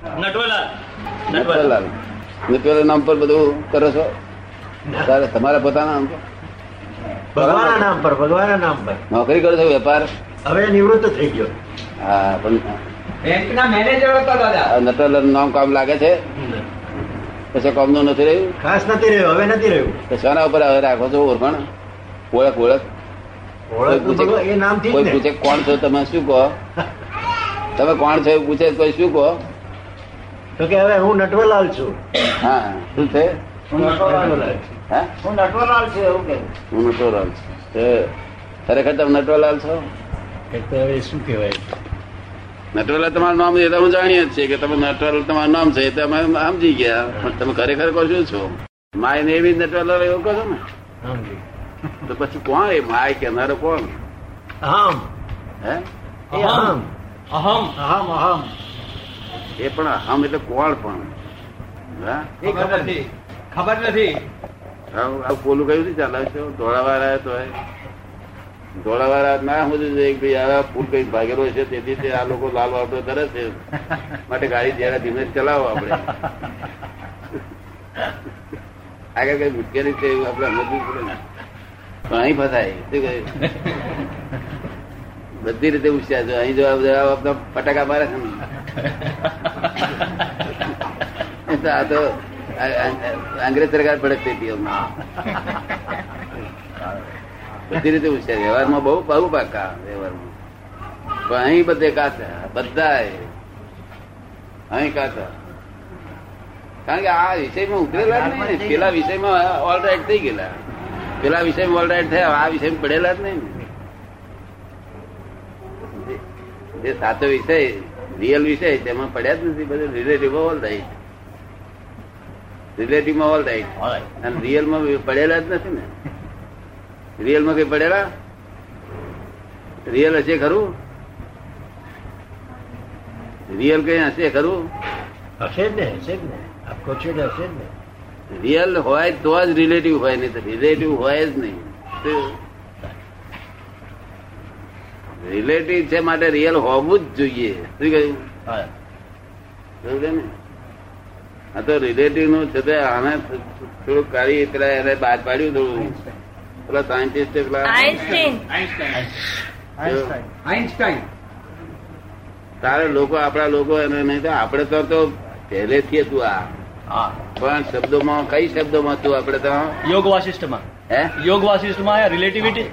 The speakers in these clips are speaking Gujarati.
નટવરલાલ નટવરલાલ નટવરલાલ નામ પર બધું કરો છો? તમારા પોતાના નામ ભગવાનના નામ પર ભગવાનના નામ પર. નોકરી કરો છો વેપાર? હવે નિવૃત્ત થઈ ગયો. હા પણ બેંકના મેનેજર હતા દાદા. નટવરલાલ નામ કામ લાગે છે? પછી કામનું નથી રહ્યું? ખાસ નથી રહ્યું હવે નથી રહ્યું. તો શાના ઉપર હવે રાખો છો ઓળખાણ? ઓળખ ઓળખ. કોઈ પૂછે કોણ છો તમે શું કહો? તમે કોણ છો એવું પૂછે કોઈ શું કહો? તો કે હવે હું નટવરલાલ છું. હા શું છે? નટવરલાલ. છું. હું? નટવરલાલ છું એવું કે. હું નટવરલાલ છું. ખરેખર તમે નટવરલાલ છો? હવે શું કહેવાય? નટવરલાલ તમારું નામ એ તો અમે જાણીએ જ છીએ કે તમે નટવરલાલ તમારું નામ છે એ તો અમે સમજી ગયા. પણ તમે ખરેખર કહો શું છો? માય ને એવી નટવરલાલ એવું કહો છો ને? તો પછી કોણ એ માય કહેનારો કોણ? અહમ. હે? એ અહમ. અહમ. અહમ અહમ. એ પણ હમ એટલે કોણ પણ. ખબર નથી. ખબર નથી. આવું આવું પોલું કયું નથી ચાલે છે? ધોળાવાળા તો ધોળાવાળા ના સમજવું જોઈએ કે ભાઈ આ ફૂલ કઈ ભાગેલો છે તેથી તે આ લોકો લાલ વાપરો ધરે છે. માટે ગાડી જયારે ધીમે ચલાવો આપણે. આગળ કઈ મુશ્કેલી છે એવું આપણે સમજવું પડે ને. પણ અહીં ફસાય. શું કહ્યું બધી રીતે ઉછ્યા છે. અહીં જો ફટાકા મારે છે આ તો અંગ્રેજ સરકાર ભડકતી બધી રીતે હોશિયાર વ્યવહારમાં બહુ બહુ પાકા વ્યવહારમાં પણ અહીં બધે કાચા બધા અહીં કાચા કારણ કે આ વિષયમાં ઉતરેલા નહીં પેલા વિષયમાં ઓલરાઈટ થઈ ગયેલા પેલા વિષયમાં ઓલરાઈટ થયા આ વિષયમાં પડેલા જ નહીં ને જે સાચો વિષય રિયલ વિષય તેમાં પડ્યા જ નથી બધું રિલેટિવ ઓલ રાઈટ રિલેટિવમાં ઓલ રાઈટ અને રિયલમાં પડેલા જ નથી ને. રિયલમાં કઈ પડેલા? રિયલ હશે ખરું? રિયલ કઈ હશે ખરું? હશે જ ને હશે જ ને. આખો છે હશે જ ને. રિયલ હોય તો જ રિલેટિવ હોય નહીં તો રિલેટિવ હોય જ નહીં. રિલેટિવ છે માટે રિયલ હોવું જ જોઈએ. શું કહ્યું? ને? આ તો રિલેટિવનું છે તે આને થોડું કરી પેલા એને બાદ પાડ્યું થોડું પેલા સાયન્ટિસ્ટ પેલા આઈન્સ્ટાઈન તારે લોકો આપણા લોકો એને નહીં તો આપણે તો તો પહેલેથી હતું આ. પણ શબ્દોમાં કઈ શબ્દોમાં હતું આપણે તો? યોગ વાસિષ્ઠમાં હે? યોગ વાસિષ્ઠમાં રિલેટિવિટી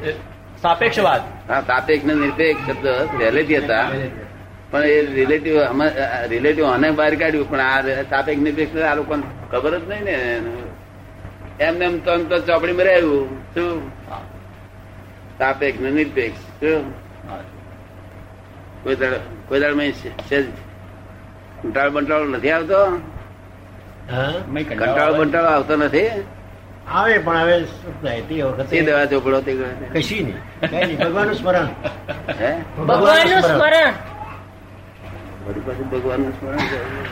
સાપેક્ષવાદ. હા સાપેક્ષ ને નિરપેક્ષ શબ્દ પહેલેથી હતા. પણ એ રિલેટિવ રિલેટિવ આને બહાર કાઢ્યું પણ આ સાપેક્ષ નિરપેક્ષ આ લોકોને ખબર જ નહીં ને. એમને એમ તો તો ચોપડીમાં રહ્યું શું? સાપેક્ષ ને નિરપેક્ષ. શું? કોઈ દાડ કોઈ દાડ મેં કંટાળો બંટાળો નથી આવતો? હા? કંટાળો બંટાળો આવતો નથી? આવે પણ હવે શું તે વખતે દવા ચોપડો તે કશી નહીં. ભગવાન નહીં સ્મરણ. હે? ભગવાનનું સ્મરણ. છે.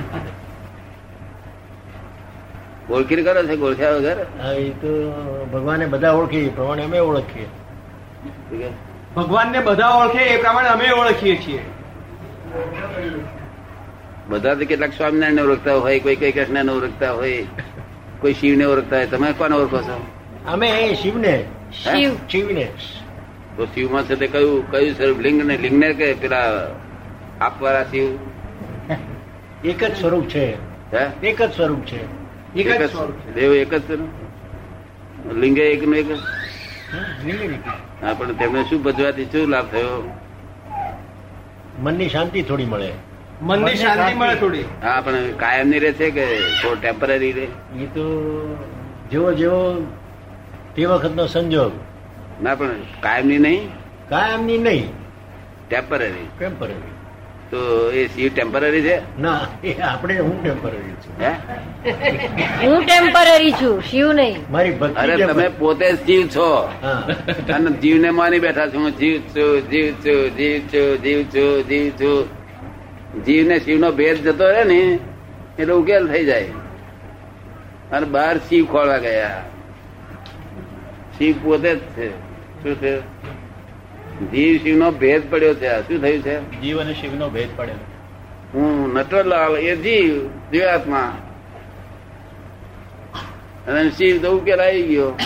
ઓળખી કરો છે ગોળખ્યા વગર? એ તો ભગવાને બધા ઓળખી એ પ્રમાણે અમે ઓળખીએ. ભગવાન ને ભગવાનને બધા ઓળખે એ પ્રમાણે અમે ઓળખીએ છીએ. બધા તો કેટલાક સ્વામિનારાયણ ઓળખતા હોય કોઈ કઈ કૃષ્ણ ઓળખતા હોય. કોઈ શિવને ઓળખતા હોય? તમે કોને ઓળખો છો? અમે શિવ શિવને. શિવ. શિવને. તો શિવમાં છે તે કયું કયું સ્વરૂપ? લિંગ ને લિંગ ને કે પેલા આપવાળા શિવ? એક જ સ્વરૂપ છે. હે? એક જ સ્વરૂપ છે. એક જ સ્વરૂપ છે. દેવ એક જ છે ને? લિંગે એક નું એક. હા પણ તેમને શું ભજવાથી શું લાભ થયો? મનની શાંતિ થોડી મળે. મનની શાંતિ મળે થોડી. હા પણ કાયમની રહેશે કે થોડો ટેમ્પરરી રહે? એ તો જેવો જેવો તે વખતનો સંજોગ. ના પણ કાયમની નહીં? કાયમની નહીં. ટેમ્પરરી ટેમ્પરરી તો એ સી ટેમ્પરરી છે? ના એ આપણે હું ટેમ્પરરી છું. હે? હું ટેમ્પરરી છું શિવ નહીં. મારી ભક્તિ અરે તમે પોતે જ જીવ છો. હા. અને જીવને માની બેઠા છું. હું જીવ છું જીવ છું જીવ છું જીવ છું જીવ છું. જીવને શિવનો ભેદ જતો રહે ને એટલે ઉકેલ થઈ જાય. અને બહાર શિવ ખોળવા ગયા. શિવ પોતે જ છે. શું છે? જીવ શિવ નો ભેદ પડ્યો છે. શું થયું છે? જીવ અને શિવ નો ભેદ પડ્યો. હું નટવરલાલ એ જીવ જીવાત્મા. અને શિવ તો ઉકેલ આવી ગયો.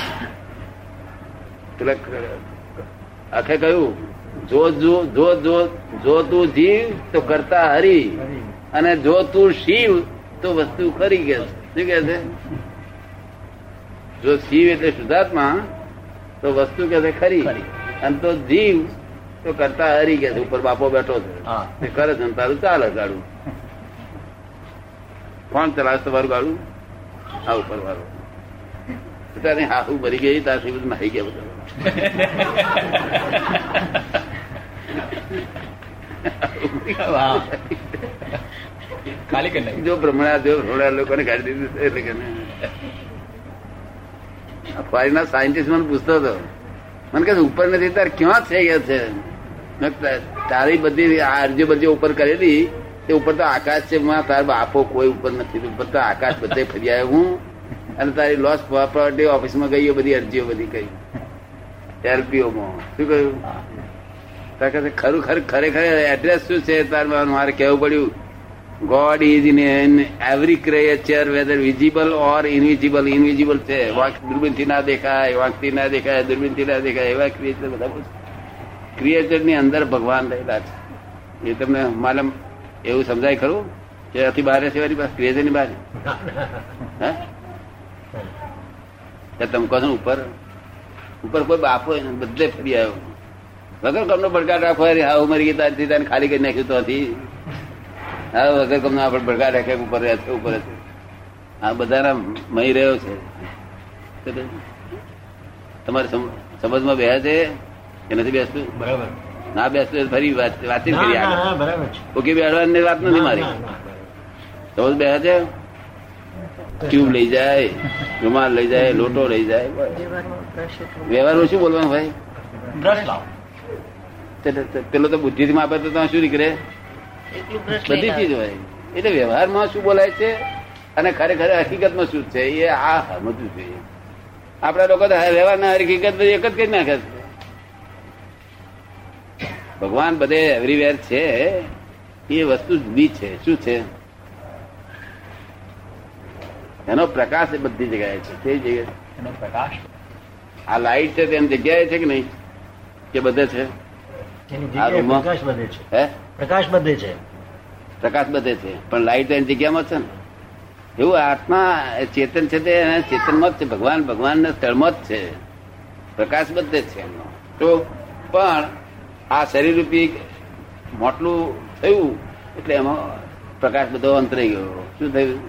આખે કહ્યું જો જો જો જો જો તું જીવ તો કરતા હરી. અને જો તું શિવ તો વસ્તુ ખરી કે શું કે છે? જો શિવ એટલે શુદ્ધાત્મા તો વસ્તુ કે છે ખરી. અને તો જીવ તો કરતા હરી કે છે. ઉપર બાપો બેઠો છે. કરે છે તારું ચાલે ગાડું. કોણ ચલાવે તમારું ગાડું? આ ઉપર વાળો તારી હાહુ ભરી ગઈ ત્યારથી બધું નાહી ગયા બધા. ખાલી કરી જો બ્રહ્મણા જો ભ્રમણા લોકોને કાઢી દીધું એટલે કે ફોરીના સાયન્ટિસ્ટ મને પૂછતો હતો. મને કહે ઉપર નથી, તાર ક્યાં છે કે છે? તારી બધી અરજી બરજી ઉપર કરેલી. તે ઉપર તો આકાશ છે, માં તાર બાપો કોઈ ઉપર નથી. ઉપર તો આકાશ બધે ફરી આવ્યો હું. અને તારી લોસ પ્રોપર્ટી ઓફિસમાં ગઈ બધી અરજીઓ બધી કરી. એલપીઓમાં શું કહ્યું? ખરું ખરું, ખરેખર એડ્રેસ શું છે? તાર મારે કહેવું પડ્યું. God is in an every creature whether visible or invisible invisible છે. વાંક દૂરબીનથી ના દેખાય, વાંકથી ના દેખાય, દૂરબીનથી ના દેખાય, એવા ક્રિએચર બધા ક્રિએચરની અંદર ભગવાન રહેલા છે. એ તમને માલમ એવું સમજાય ખરું? કે અતિ બહાર એની પાસે? ક્રિએચરની બહાર? હે? તમે કહો ઉપર ઉપર કોઈ બાપો બધે ફરી આવ્યો. વગર કમનો પડકાર રાખો અરે હા ઉમરી ગઈ તારથી તને ખાલી કરી નાખ્યું તો હતી. હા વગર કમનો આપણે પડકાર રાખે ઉપર રહે છે ઉપર છે આ બધાના મહી રહ્યો છે. તમારે સમજમાં બેસે છે કે નથી બેસતું? બરાબર. ના બેસતું ફરી વાતચીત કરી ના, આગળ. ઓકે બેસવાની વાત નથી મારી. સમજ બેસા છે? ટ્યુબ લઈ જાય રૂમાલ લઈ જાય લોટો લઈ જાય વ્યવહારમાં શું બોલવાનું ભાઈ? બ્રશ લાવો. તે- પેલો તો બુદ્ધિથી માપે તો શું નીકળે? બધી ચીજ હોય. એટલે વ્યવહારમાં શું બોલાય છે અને ખરેખર હકીકતમાં શું છે? એ આ સમજવું જોઈએ. આપડા લોકો તો વ્યવહારના હકીકત બધી એક જ કરી નાખે છે. ભગવાન બધે એવરીવેર છે. એ વસ્તુ જુદી છે. શું છે? એનો પ્રકાશ એ બધી જગ્યાએ છે. તે જગ્યાએ. એનો પ્રકાશ? આ લાઈટ છે તેની જગ્યાએ છે કે નહીં? કે બધે છે? પ્રકાશ બધે છે. હે? પ્રકાશ બધે છે. પ્રકાશ બધે છે. પણ લાઈટ એની જગ્યામાં છે ને? એવું આત્મા ચેતન છે તે ચેતનમાં જ છે. ભગવાન ભગવાનના સ્થળમાં જ છે. પ્રકાશ બધે જ છે એમનો. તો પણ આ શરીર રૂપી મોટલું થયું એટલે એમાં પ્રકાશ બધો અંતરાઈ ગયો. શું થયું?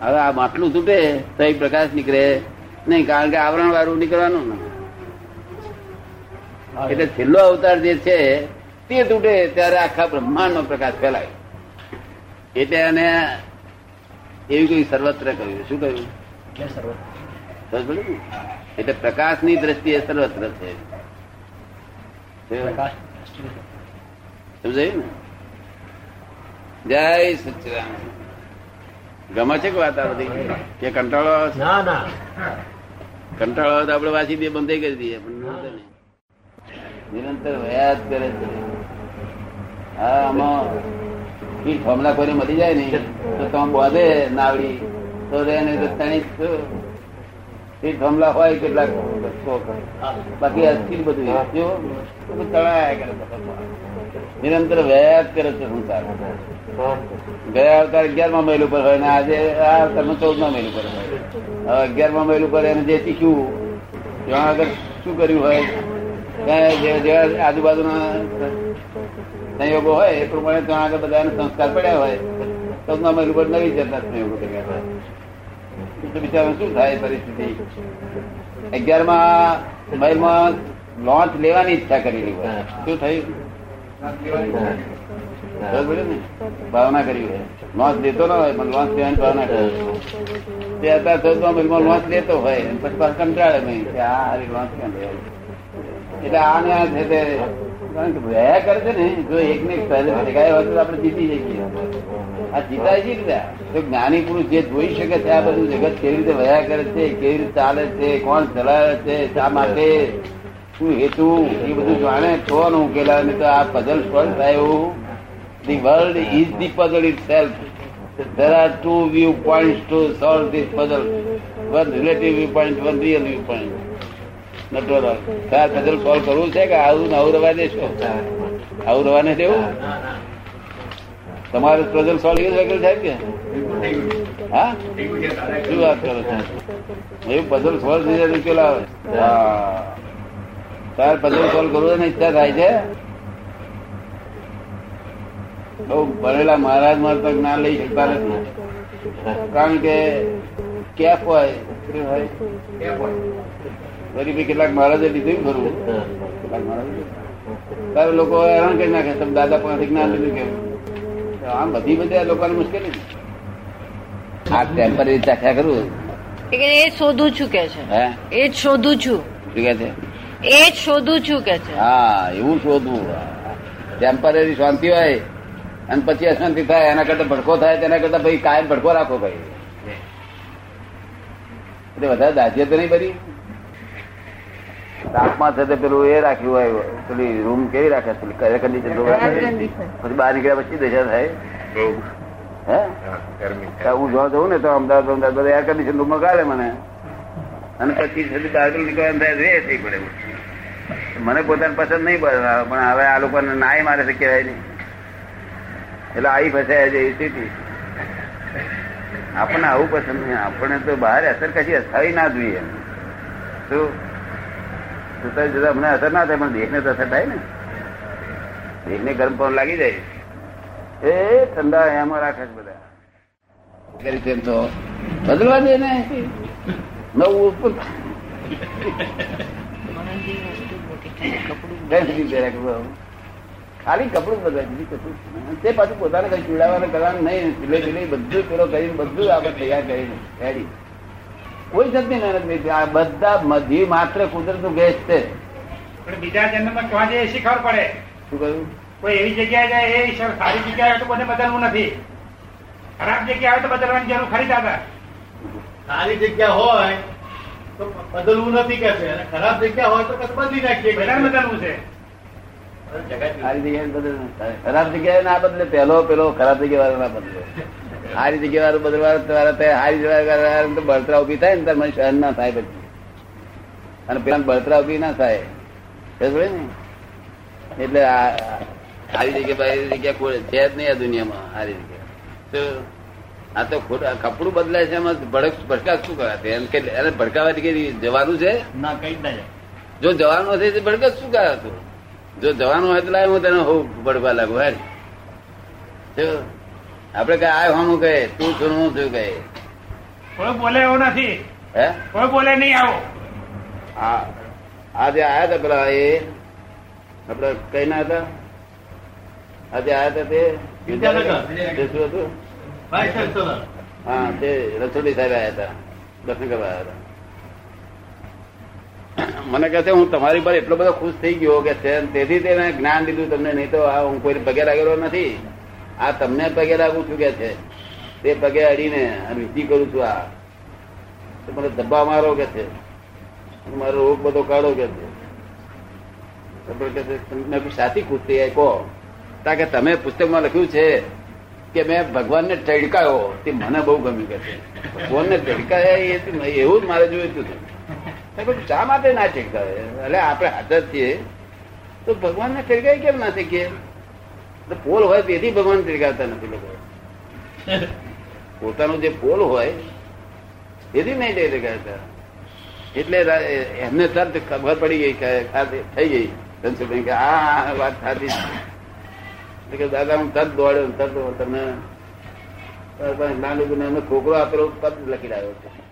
હવે આ માટલું તૂટે તો એ પ્રકાશ નીકળે નહીં. કારણ કે આવરણ વાળું નીકળવાનું ને એટલે છેલ્લો અવતાર જે છે તે તૂટે ત્યારે આખા બ્રહ્માંડ નો પ્રકાશ ફેલાય. એટલે એને એવી કોઈ સર્વત્ર કહ્યું. શું કહ્યું? એટલે? પ્રકાશની દ્રષ્ટિએ સર્વત્ર છે. સમજાયું ને? જય સચિદાન ગમે છે કે વાત આ બધી? કે કંટાળો ના ના. કંટાળો તો આપડે વાંચી દઈએ બંધ કરી દઈએ પણ નિરંતર. વયા કરે છે. હા, આમાં પીઠ ફોર્મલા કોઈને મળી જાય ને તો તમે બોધે નાવડી. તો રે તો તણી ઈ ફોર્મલા હોય કેટલાક બાકી અસ્થિર બધું તળાયા કરે નિરંતર વયા કરે છે સંસાર. ગયા અવતાર અગિયારમાં મહિલ ઉપર હોય ને આજે આ અવતારમાં ચૌદમા મહિલ ઉપર હોય. અગિયારમાં મહિલ ઉપર એને જે શીખ્યું, ત્યાં આગળ શું કર્યું હોય? આજુબાજુના સંયોગો હોય એ પ્રમાણે ત્યાં આગળ બધા સંસ્કાર પડ્યા હોય તો અમે ઉપર નવી જતા સંયોગો કર્યા હોય એટલે શું થાય પરિસ્થિતિ? અગિયારમાં મહિલમાં લોન્ચ લેવાની ઈચ્છા કરેલી હોય. શું થયું? ને? ભાવના કરી હોય. લોન્ચ લેતો ના હોય પણ લોન્ચ લેવાની ભાવના કરી તે અત્યારે લોન્ચ લેતો હોય અને પછી કંટાળે નહીં કે આ લોન્ચ કેમ લેવાની? એટલે આને આ છે તે રહ્યા કરે છે ને જો એક ને એક પહેલે ભેગા હોય તો આપણે જીતી જઈએ આ જીતાય છે રીતે તો જ્ઞાની પુરુષ જે જોઈ શકે છે આ બધું જગત કેવી રીતે વયા કરે છે કેવી રીતે ચાલે છે કોણ ચલાવે છે શા માટે શું હેતુ એ બધું જાણે તો ને ઉકેલા ને તો આ પઝલ સોલ્વ થાય એવું The world is the puzzle itself. There are two viewpoints to solve this puzzle. One relative viewpoint, one real viewpoint. Natwar તાર પઝલ સોલ્વ કરવું છે કે આવું આવું રવા દેશો આવું રવા નહીં દેવું તમારું પ્રજલ સોલ્વ એવું વગર સાહેબ કે? હા? શું વાત કરો એવું પઝલ સોલ્વ થઈ જાય આવે. તાર પઝલ સોલ્વ કરવું હોય ને ઈચ્છા થાય છે? બહુ ભણેલા મહારાજ માર ના લઈ શકતા નથી. કારણ કે કેફ હોય. બી કેટલાક મહારાજે લીધું ખરું. કેટલાક મહારાજે લોકો હેરાન કરી નાખે. તમે દાદા પણ જ્ઞાન લીધું કેમ? આમ બધી બધી આ લોકોને મુશ્કેલી. આ ટેમ્પરરી ચાખ્યા કરું એ શોધું છું કે છે. હે? એ જ શોધું છું. શું કે છે? એ જ શોધું છું કે છે. હા એવું શોધવું ટેમ્પરરી શાંતિ હોય અને પછી અશાંતિ થાય એના કરતા ભડકો થાય તેના કરતા ભાઈ કાયમ ભડકો રાખો ભાઈ. એટલે વધારે દાજ્ય તો નહીં બધી તાપમાં છે તે પેલું એ રાખ્યું હોય પેલી રૂમ કેવી રાખે? પેલી કયા કન્ડિશન પછી બહાર નીકળ્યા પછી દશા થાય. હે? હું જોવા જવું ને તો અમદાવાદ અમદાવાદ બધા એર કન્ડિશન રૂમમાં કાઢે મને. અને પછી છે તે બહાર નીકળવા થાય રે થઈ પડે મને પોતાને પસંદ નહીં પડે પણ હવે આ લોકોને નાય મારે છે કહેવાય નહીં. એટલે આવી ફસાયા છે એ સ્થિતિ. આપણને આવું પસંદ નહીં. આપણે તો બહાર અસર કશી થઈ ના જોઈએ. શું? સુતા જતા મને અસર ના થાય, પણ દેહને તો અસર થાય ને. દેહને ગરમ પણ લાગી જાય. એ ઠંડા એમાં રાખે છે બધા. તેમ તો બદલવા દે ને. નવું ઉત્પન્ન? ખાલી કપડું બધા બીજું કશું તે પાછું પોતાને કઈ ચીડાવવાનું કરવાનું નહીં. ચીલે ચીલે બધું પેલો કરીને બધું આપણે તૈયાર કરીને કોઈ જાતની મહેનત નહીં આ બધા મધી માત્ર કુદરતનું ભેજ છે. પણ બીજા જન્મમાં ક્યાં જઈએ એસી ખબર પડે? શું કહ્યું? કોઈ એવી જગ્યાએ જાય એ સારી જગ્યાએ હોય તો બધે બદલવું નથી. ખરાબ જગ્યાએ હોય તો બદલવાની જરૂર ખરી દાદા. સારી જગ્યા હોય તો બદલવું નથી કે છે. અને ખરાબ જગ્યા હોય તો પછી બદલી નાખીએ કે બધાને બદલવું છે. સારી જગ્યાએ બદલે ખરાબ જગ્યાએ ના બદલે પેલો પેલો ખરાબ જગ્યા વાળો ના બદલે. સારી જગ્યા બદલવા દ્વારા ત્યાં હારી જગ્યા તો બળતરા ઊભી થાય ને મને સહન ના થાય પછી અને પેલા બળતરા ઊભી ના થાય. સમજ ને? એટલે હારી જગ્યા બારી જગ્યા છે જ નહીં આ દુનિયામાં હારી જગ્યા તો આ તો ખોટા કપડું બદલાય છે એમાં ભડક ભડકા શું કરાતે એમ કે એને ભડકાવાથી કે જવાનું છે? ના કઈ જ ના જાય. જો જવાનું હશે તો ભડકત શું કરાતું જો જવાનું હોય તો લાય હું તને હું ભડવા લાગુ હે? જો આપડે કઈ આય હું કહે તું છું ને હું છું કહે. કોઈ બોલે એવું નથી. હે? કોઈ બોલે નહીં આવો. આ આજે આયા હતા પેલા એ આપડે કઈ ના હતા? આજે આયા હતા તે? શું હતું? હા તે રસોડી સાહેબ આયા હતા. દર્શન કરવા આવ્યા હતા. મને કહે છે હું તમારી પર એટલો બધો ખુશ થઈ ગયો કે તેથી તેને જ્ઞાન દીધું તમને નહીં તો આ હું કોઈ પગે લાગેલો નથી. આ તમને પગે લાગુ છું કે છે? તે પગે અડીને વિધિ કરું છું આ. મને ધબ્બા મારો કે છે? મારો રોગ બધો કાઢો કે છે? તો પેલો કહે મેં કીધું, ખુશ થઈ કહો. કારણ કે તમે પુસ્તકમાં લખ્યું છે કે મેં ભગવાનને ટડકાયો. તે મને બહુ ગમ્યું કે ભગવાનને ટડકાયા એવું જ મારે જોયું હતું. શા માટે ના ટડકાવે? એટલે આપણે હાજર છીએ. તો ભગવાનને ટડકાય કેમ ના શીખીએ તો પોલ હોય તેથી ભગવાન ટડકાવતા નથી લોકો. પોતાનું જે પોલ હોય, તેથી નહીં ટડકાવતા એટલે એમને તરત ખબર પડી ગઈ થઈ ગઈ. ધનસુભાઈ કે આ વાત છે. કે દાદા, હું તરત દોડ્યો તરત તમે તારા પાસે ના લીધું ને એમને છોકરો આપેલો પદ લખી લાવ્યો છે.